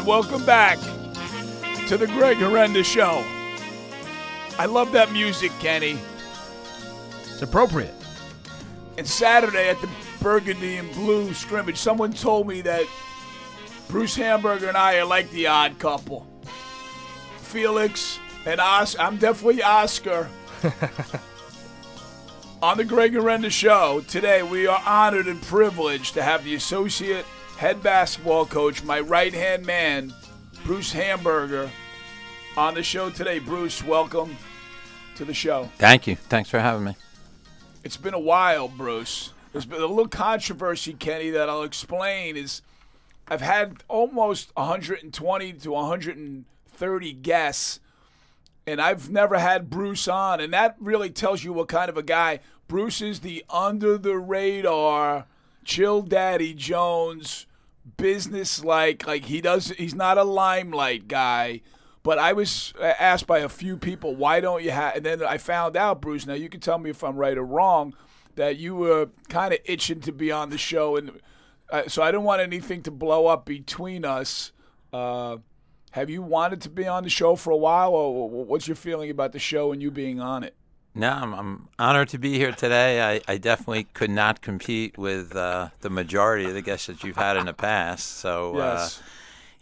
and welcome back to the Greg Herenda Show. I love that music, Kenny. It's appropriate. And Saturday at the Burgundy and Blue scrimmage, someone told me that Bruce Hamburger and I are like the odd couple. Felix and Oscar. I'm definitely Oscar. On the Greg Herenda Show, today we are honored and privileged to have the associate head basketball coach, my right hand man, Bruce Hamburger, on the show today. Bruce, welcome to the show. Thank you. Thanks for having me. It's been a while, Bruce. There's been a little controversy, Kenny, that I'll explain. Is I've had almost 120 to 130 guests, and I've never had Bruce on, and that really tells you what kind of a guy Bruce is. The under the radar, chill daddy Jones, business like. Like he does. He's not a limelight guy. But I was asked by a few people, why don't you have? And then I found out, Bruce. Now you can tell me if I'm right or wrong, that you were kind of itching to be on the show, and uh, so I didn't want anything to blow up between us. Uh, have you wanted to be on the show for a while, or what's your feeling about the show and you being on it? No, I'm, I'm honored to be here today. I, I definitely could not compete with uh, the majority of the guests that you've had in the past. So. Yes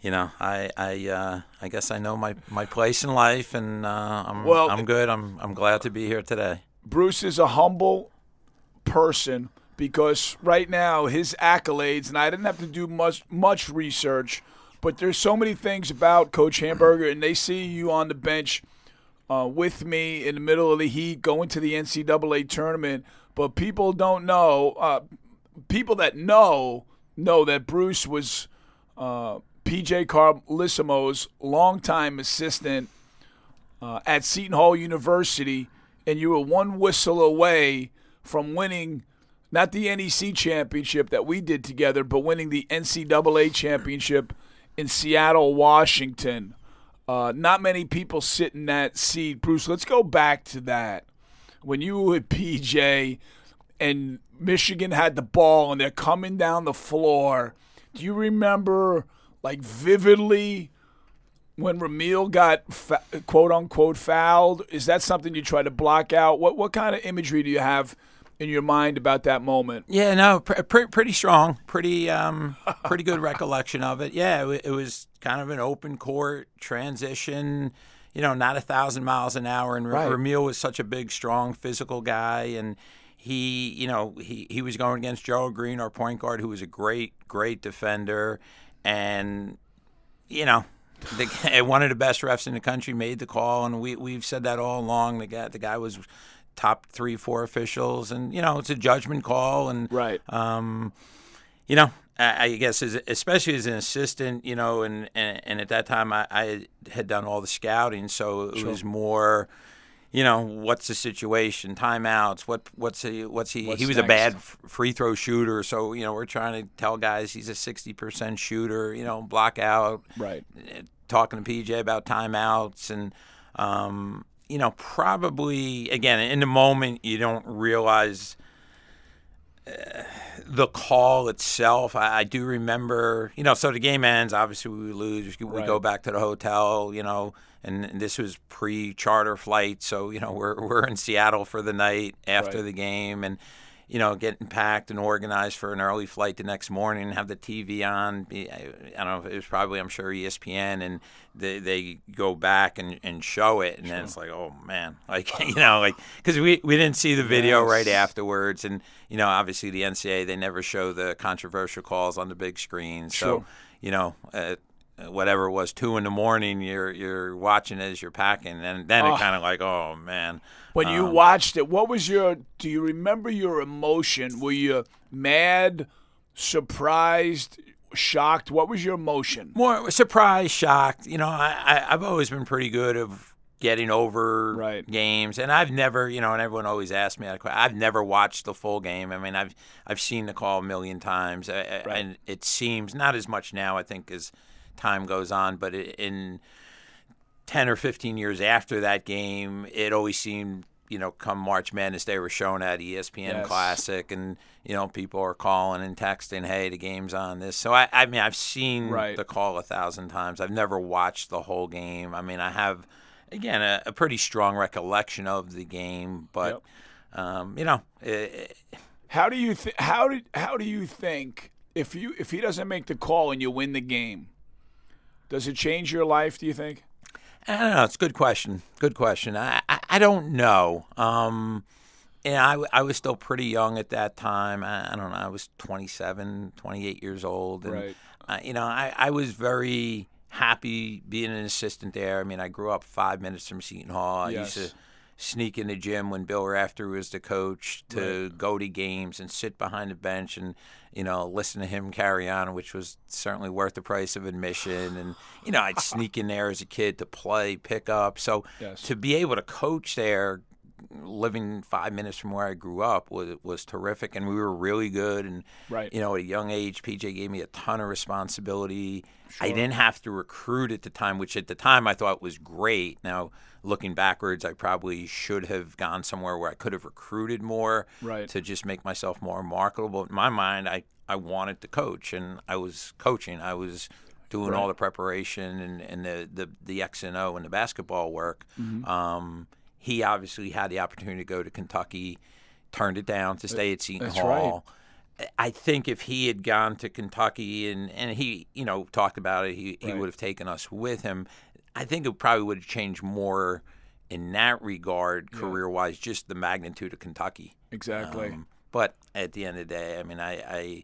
you know, I I uh, I guess I know my, my place in life, and uh, I'm well, I'm good. I'm I'm glad to be here today. Bruce is a humble person because right now his accolades, and I didn't have to do much much research, but there's so many things about Coach Hamburger, and they see you on the bench uh, with me in the middle of the heat, going to the NCAA tournament, but people don't know. Uh, people that know know that Bruce was. Uh, PJ Carlesimo's longtime assistant uh, at Seton Hall University, and you were one whistle away from winning not the NEC championship that we did together, but winning the NCAA championship in Seattle, Washington. Uh, not many people sit in that seat. Bruce, let's go back to that. When you were with PJ and Michigan had the ball and they're coming down the floor, do you remember – like vividly when Rumeal got fa- quote unquote fouled? Is that something you try to block out? What what kind of imagery do you have in your mind about that moment? Yeah, no, pr- pr- pretty strong, pretty um, pretty good recollection of it. Yeah, it, it, was kind of an open court transition. You know, not a thousand miles an hour, and right. Rumeal was such a big, strong, physical guy, and he, you know, he, he was going against Gerald Greene, our point guard, who was a great, great defender and you know, the, one of the best refs in the country made the call, and we we've said that all along. The guy the guy was top three, four officials, and you know it's a judgment call, and right. Um, you know, I, I guess as, especially as an assistant, you know, and and, and at that time I, I, had done all the scouting, so it sure. was more you know what's the situation, timeouts, what what's he what's he what's he was next? a bad free throw shooter, so you know we're trying to tell guys he's a sixty percent shooter, you know, block out, right? Eh, talking to PJ about timeouts and. Um, you know, probably again in the moment you don't realize uh, the call itself. I, I, do remember, you know, so the game ends. Obviously, we lose. We right. go back to the hotel. You know, and, and this was pre-charter flight, so you know we're we're in Seattle for the night after right. the game, and you know getting packed and organized for an early flight the next morning, and have the TV on. I don't know, it was probably I'm sure ESPN, and they they go back and, and show it, and sure. then it's like, oh man, like you know, like because we we didn't see the video yes. right afterwards, and you know obviously the NCAA they never show the controversial calls on the big screen, so. Sure. You know, uh, whatever it was two in the morning you're you're watching as you're packing and then oh. it kind of like oh man when um, you watched it what was your do you remember your emotion were you mad surprised shocked what was your emotion more surprised shocked you know i, I have always been pretty good of getting over right. games and i've never you know and everyone always asks me that i've never watched the full game i mean i've i've seen the call a million times right. and it seems not as much now i think as time goes on. But in 10 or 15 years after that game, it always seemed you know, come March Madness, they were shown at ESPN Yes. Classic, and you know, people are calling and texting, "Hey, the game's on this." So I, I mean, I've seen Right. the call a thousand times. I've never watched the whole game. I mean, I have, again, a, a pretty strong recollection of the game, but um, you know, it, How do you th- how do how do you think if you if he doesn't make the call and you win the game, does it change your life? Do you think? I don't know. It's a good question. Good question. I I, I don't know. Um, and I, I was still pretty young at that time. I, I don't know. I was 27, 28 years old. And, Right. uh, you know, I, I was very happy being an assistant there. I mean, I grew up five minutes from Seton Hall. I Yes. used to sneak in the gym when Bill Raftery was the coach to go to games and sit behind the bench and you know listen to him carry on, which was certainly worth the price of admission. And you know I'd sneak in there as a kid to play, pick up. So Yes. to be able to coach there, living five minutes from where I grew up was was terrific, and we were really good. And Right. you know at a young age, PJ gave me a ton of responsibility. I didn't have to recruit at the time, which at the time I thought was great. Now, looking backwards, I probably should have gone somewhere where I could have recruited more Right. to just make myself more marketable. In my mind, I, I wanted to coach, and I was coaching. I was doing all the preparation and, and the, the, the X and O and the basketball work. Mm-hmm. Um, he obviously had the opportunity to go to Kentucky, turned it down to stay at Seton that's Hall. I think if he had gone to Kentucky and, and he, you know, talked about it, he, he would have taken us with him. I think it probably would have changed more in that regard, career wise, just the magnitude of Kentucky. Exactly. Um, but at the end of the day, I mean, I, I,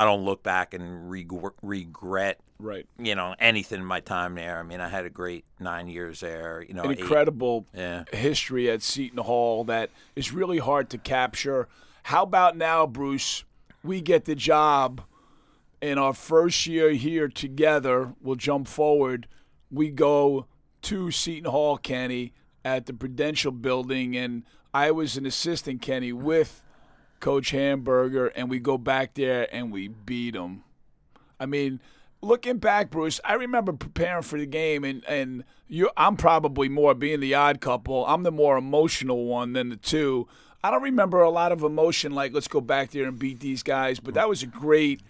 I don't look back and reg- regret, right. you know, anything in my time there. I mean, I had a great nine years there. You know, An incredible Yeah. history at Seton Hall that is really hard to capture. How about now, Bruce? We get the job in our first year here together. We'll jump forward. We go to Seton Hall, Kenny, at the Prudential Building, and I was an assistant, Kenny, with Coach Hamburger, and we go back there and we beat them. I mean, looking back, Bruce, I remember preparing for the game, and and you, I'm probably more being the odd couple. I'm the more emotional one than the two. I don't remember a lot of emotion like let's go back there and beat these guys, but that was a great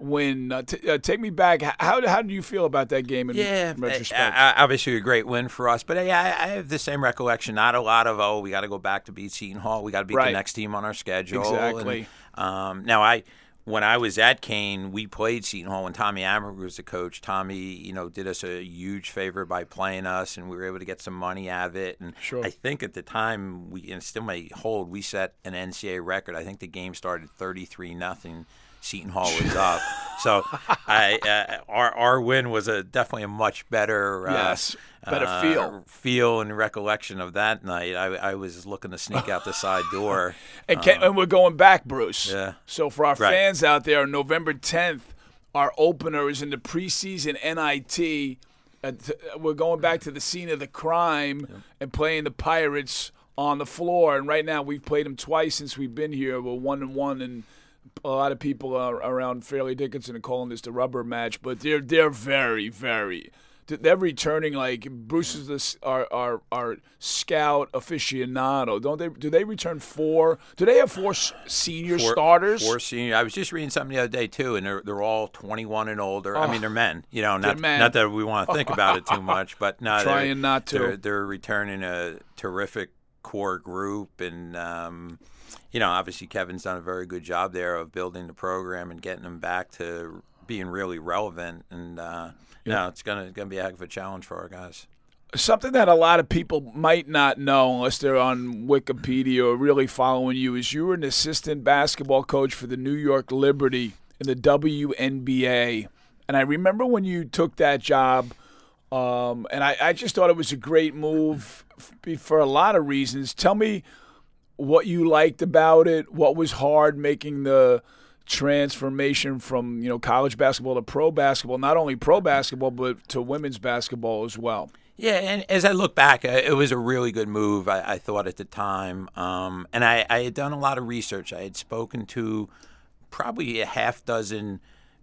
win. Uh, t- uh, take me back. How how do you feel about that game in Yeah, retrospect? uh, uh, obviously a great win for us. But yeah, I, I have the same recollection. Not a lot of oh, we got to go back to beat Seton Hall. We got to beat Right. the next team on our schedule. Exactly. And, um, now I. When I was at Kean, we played Seton Hall when Tommy Amaker was the coach. Tommy, you know, did us a huge favor by playing us, and we were able to get some money out of it. And Sure. I think at the time, we and still may hold, we set an NCAA record. I think the game started thirty-three nothing. Seton Hall was up, so I uh, our our win was a definitely a much better uh, Yes, better uh, feel. feel and recollection of that night. I, I was looking to sneak out the side door. And, Ken, and we're going back, Bruce. Yeah. So for our Right. fans out there, November 10th, our opener is in the preseason NIT. Uh, t- we're going back to the scene of the crime and playing the Pirates on the floor. And right now, we've played them twice since we've been here. We're one and one, and a lot of people are around Fairleigh Dickinson are calling this the rubber match. But they're they're very very. They're returning like Bruce is this our, our our scout aficionado. Don't they? Do they return four? Do they have four senior Four- starters? Four senior. I was just reading something the other day too, and they're they're all 21 and older. I mean, they're men. You know, not men. not that we want to think about it too much, but no, Trying not to. They're, they're returning a terrific core group, and um, you know, obviously Kevin's done a very good job there of building the program and getting them back to being really relevant. And uh, no, it's gonna gonna be a heck of a challenge for our guys. Something that a lot of people might not know unless they're on Wikipedia or really following you is you were an assistant basketball coach for the New York Liberty in the WNBA. And I remember when you took that job, um, and I, I just thought it was a great move f- for a lot of reasons. Tell me what you liked about it, what was hard making the transformation from you know college basketball to pro basketball, not only pro basketball but to women's basketball as well. Yeah, and as I look back, uh, it was a really good move. I, I thought at the time, um, and I, I had done a lot of research. I had spoken to probably a half dozen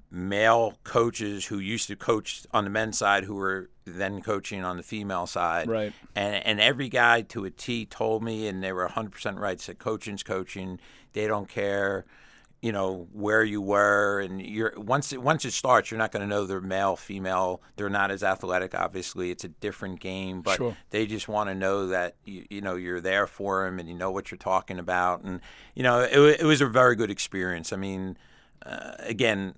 male coaches who used to coach on the men's side who were then coaching on the female side. Right. And and every guy to a T told me, and they were 100% right. Said coaching's coaching. They don't care you know where you were and you're once it, once it starts you're not going to know they're male female they're not as athletic obviously it's a different game but Sure. they just want to know that you, you know you're there for them and you know what you're talking about and you know it, it was a very good experience i mean uh, again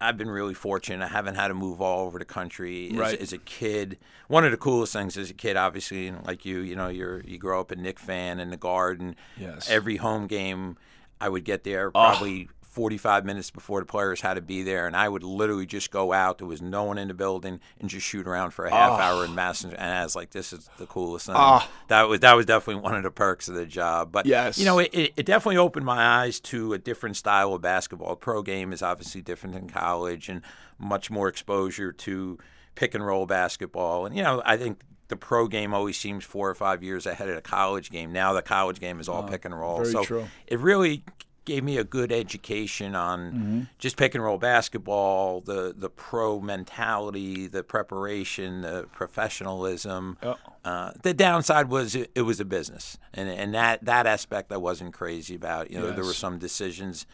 I've been really fortunate. I haven't had to move all over the country as, Right. as a kid. One of the coolest things as a kid, obviously, like you, you know, you're you grow up a Knick fan in the Garden. Yes. Every home game, I would get there probably 45 minutes before the players had to be there, and I would literally just go out. There was no one in the building, and just shoot around for a half hour in Madison. And I was like, "This is the coolest thing." Ah. That was that was definitely one of the perks of the job. But Yes. you know, it, it, it definitely opened my eyes to a different style of basketball. Pro game is obviously different than college, and much more exposure to pick and roll basketball. And you know, I think the pro game always seems four or five years ahead of the college game. Now the college game is all pick and roll. very so true. it really gave me a good education on just pick and roll basketball, the the pro mentality, the preparation, the professionalism. Yeah. Uh, the downside was it, it was a business, and and that that aspect I wasn't crazy about. You know, there were some decisions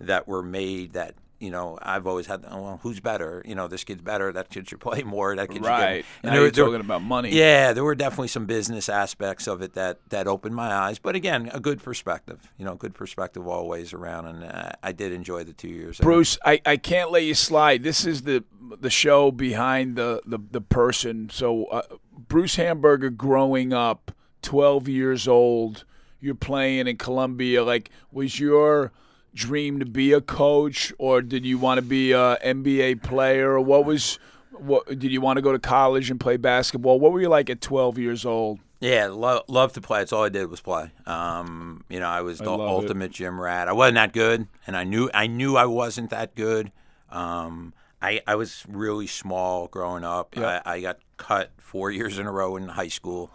that were made that. You know, I've always had. oh, Well, who's better? You know, this kid's better. That kid should play more. That kid should Right. get. Now there- you're there- talking about money. yeah, there were definitely some business aspects of it that that opened my eyes. But again, a good perspective. You know, good perspective always around, and uh, I did enjoy the two years. Bruce, I, I can't let you slide. This is the the show behind the the, the person. So uh, Bruce Hamburger growing up, 12 years old, you're playing in Columbia. Like was your dream to be a coach or did you want to be a NBA player or what was what did you want to go to college and play basketball? What were you like at 12 years old? Yeah, lo- love to play. It's all I did was play. Um, you know, I was the love it. ultimate gym rat. I wasn't that good, and I knew I knew I wasn't that good. Um, I I was really small growing up. Yeah. I, I got cut four years in a row in high school,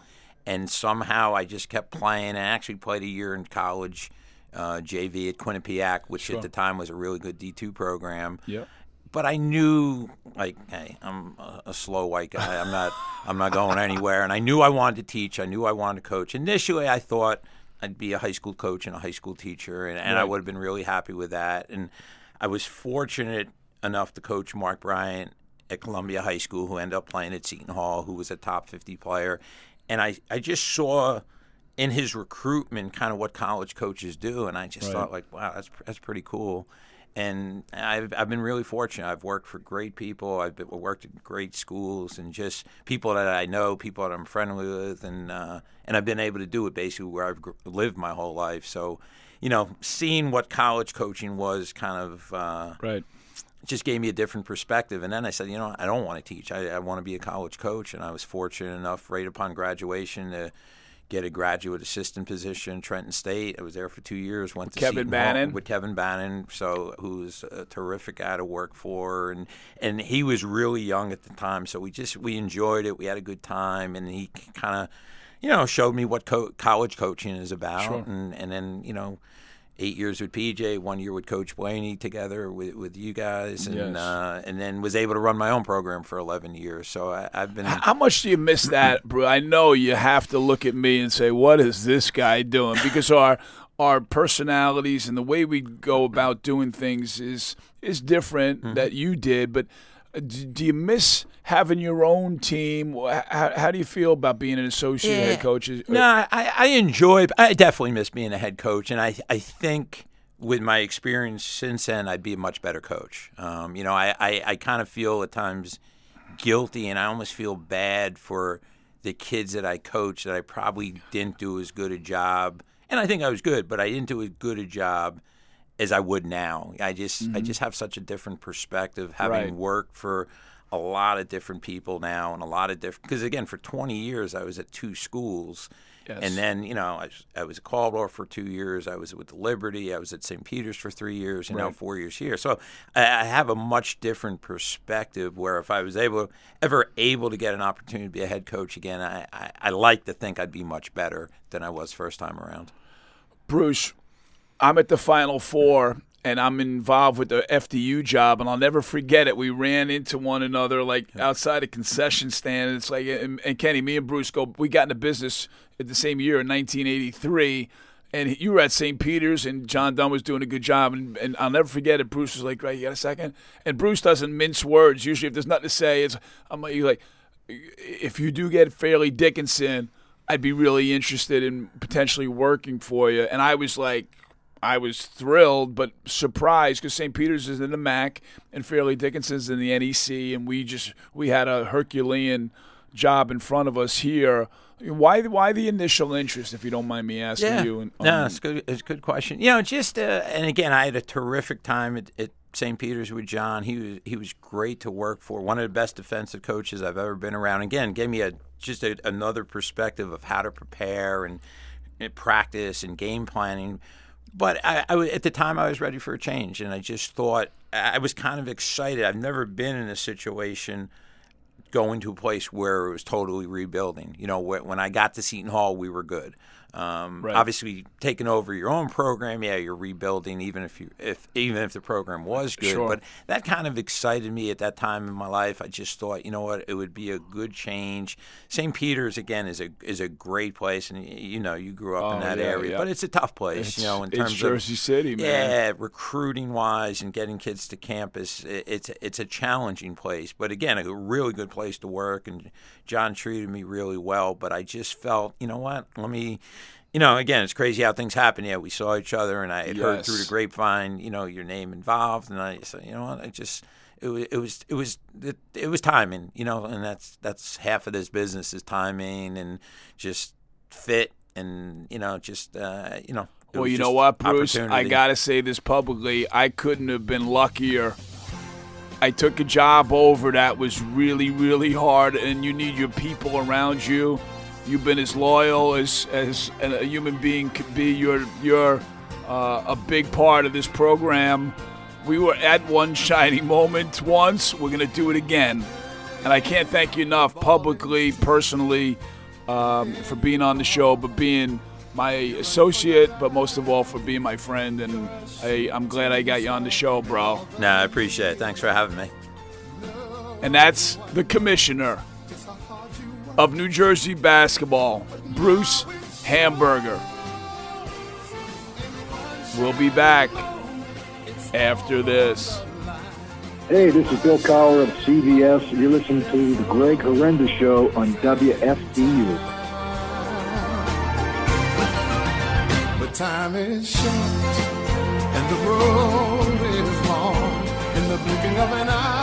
and somehow I just kept playing. I actually played a year in college, uh, JV at Quinnipiac, which Sure. at the time was a really good D two program Yeah. but I knew like hey, I'm a, slow white guy. I'm not I'm not going anywhere. And I knew I wanted to teach. I knew I wanted to coach. Initially, I thought I'd be a high school coach and a high school teacher, and, and I would have been really happy with that. And I was fortunate enough to coach Mark Bryant at Columbia High School, who ended up playing at Seton Hall, who was a top 50 player. And I, I just saw in his recruitment kind of what college coaches do, and I just Right. thought like, wow, that's that's pretty cool. And I've I've been really fortunate. I've worked for great people. I've been, worked at great schools, and just people that I know, people that I'm friendly with, and uh, and I've been able to do it basically where I've gr- lived my whole life. So, you know, seeing what college coaching was kind of uh, Right. just gave me a different perspective. And then I said, you know, I don't want to teach. I, I want to be a college coach. And I was fortunate enough, right upon graduation, to get a graduate assistant position Trenton State. I was there for two years. Went to Kevin Bannon? with Kevin Bannon, so who's a terrific guy to work for, and and he was really young at the time. So we just we enjoyed it. We had a good time, and he kind of. You know, showed me what co- college coaching is about, Sure. and and then you know, eight years with PJ, one year with Coach Blaney together with, with you guys, and Yes. uh, and then was able to run my own program for 11 years. So I, I've been. How much do you miss that, bro? I know you have to look at me and say, "What is this guy doing?" Because our our personalities and the way we go about doing things is is different Mm-hmm. that you did. But do you miss having your own team? How, how do you feel about being an associate head coach? Is- No, I, I enjoy. I definitely miss being a head coach, and I I think with my experience since then, I'd be a much better coach. Um, you know, I, I, I kind of feel at times guilty, and I almost feel bad for the kids that I coach that I probably didn't do as good a job. And I think I was good, but I didn't do as good a job as I would now. I just I just have such a different perspective having Mm-hmm. Right. worked for a lot of different people now and a lot of different because again for 20 years I was at two schools Yes. and then you know I was, I was at Caldwell for two years I was with the Liberty I was at St. Peter's for three years and now Right. four years here so I, I have a much different perspective where if I was able ever able to get an opportunity to be a head coach again I, I, I like to think I'd be much better than I was first time around Bruce, I'm at the Final Four, and I'm involved with the FDU job, and I'll never forget it. We ran into one another like outside a concession stand. And It's like, and, and Kenny, me and Bruce go. We got into business at the same year in 1983 and you were at St. Peter's, and John Dunn was doing a good job. And, and I'll never forget it. Bruce was like, "Right, you got a second? And Bruce doesn't mince words. Usually, if there's nothing to say, it's I'm like, like, if you do get Fairleigh Dickinson, I'd be really interested in potentially working for you. And I was like, I was thrilled, but surprised because St. Peter's is in the MAAC and Fairleigh Dickinson's in the NEC, and we just we had a Herculean job in front of us here why why the initial interest, if you don't mind me asking yeah. you? Um, no, it's good. It's a good question. You know, just uh, and again, I had a terrific time at, at St. Peter's with John. He was he was great to work for. One of the best defensive coaches I've ever been around. Again, gave me a just a, another perspective of how to prepare and, and practice and game planning. But I, I, at the time, I was ready for a change, and I just thought I was kind of excited. I've never been in a situation going to a place where it was totally rebuilding. You know, when I got to Seton Hall, we were good. Um, right. Obviously, taking over your own program, yeah, you're rebuilding. Even if you, if even if the program was good, sure. but that kind of excited me at that time in my life. I just thought, you know what, it would be a good change. St. Peter's again is a is a great place, and you know, you grew up oh, in that yeah, area, yeah. but it's a tough place. It's, you know, in terms Jersey of City, man. Yeah, recruiting wise and getting kids to campus, it's it's a challenging place, but again, a really good place to work. And John treated me really well, but I just felt, you know what, let me you know, again, it's crazy how things happen. Yeah, we saw each other, and I had yes. heard through the grapevine, you know, your name involved, and I said, you know what, I just it was it was it was it, it was timing, you know, and that's that's half of this business is timing and just fit, and you know, just uh, you know. Well, you know what, Bruce? I gotta say this publicly. I couldn't have been luckier. I took a job over that was really, really hard, and you need your people around you You've been as loyal as as a human being could be. You're you're uh, a big part of this program. We were at one shining moment once. We're gonna do it again, and I can't thank you enough, publicly, personally, um, for being on the show, but being my associate, but most of all for being my friend. And I, I'm glad I got you on the show, bro. No, I appreciate it. Thanks for having me. And that's the commissioner of New Jersey basketball, Bruce Hamburger. We'll be back after this. Hey, this is Bill Cowher of CBS. You're listening to the Greg Herenda Show on WFDU. But time is short and the road is long in the blinking of an eye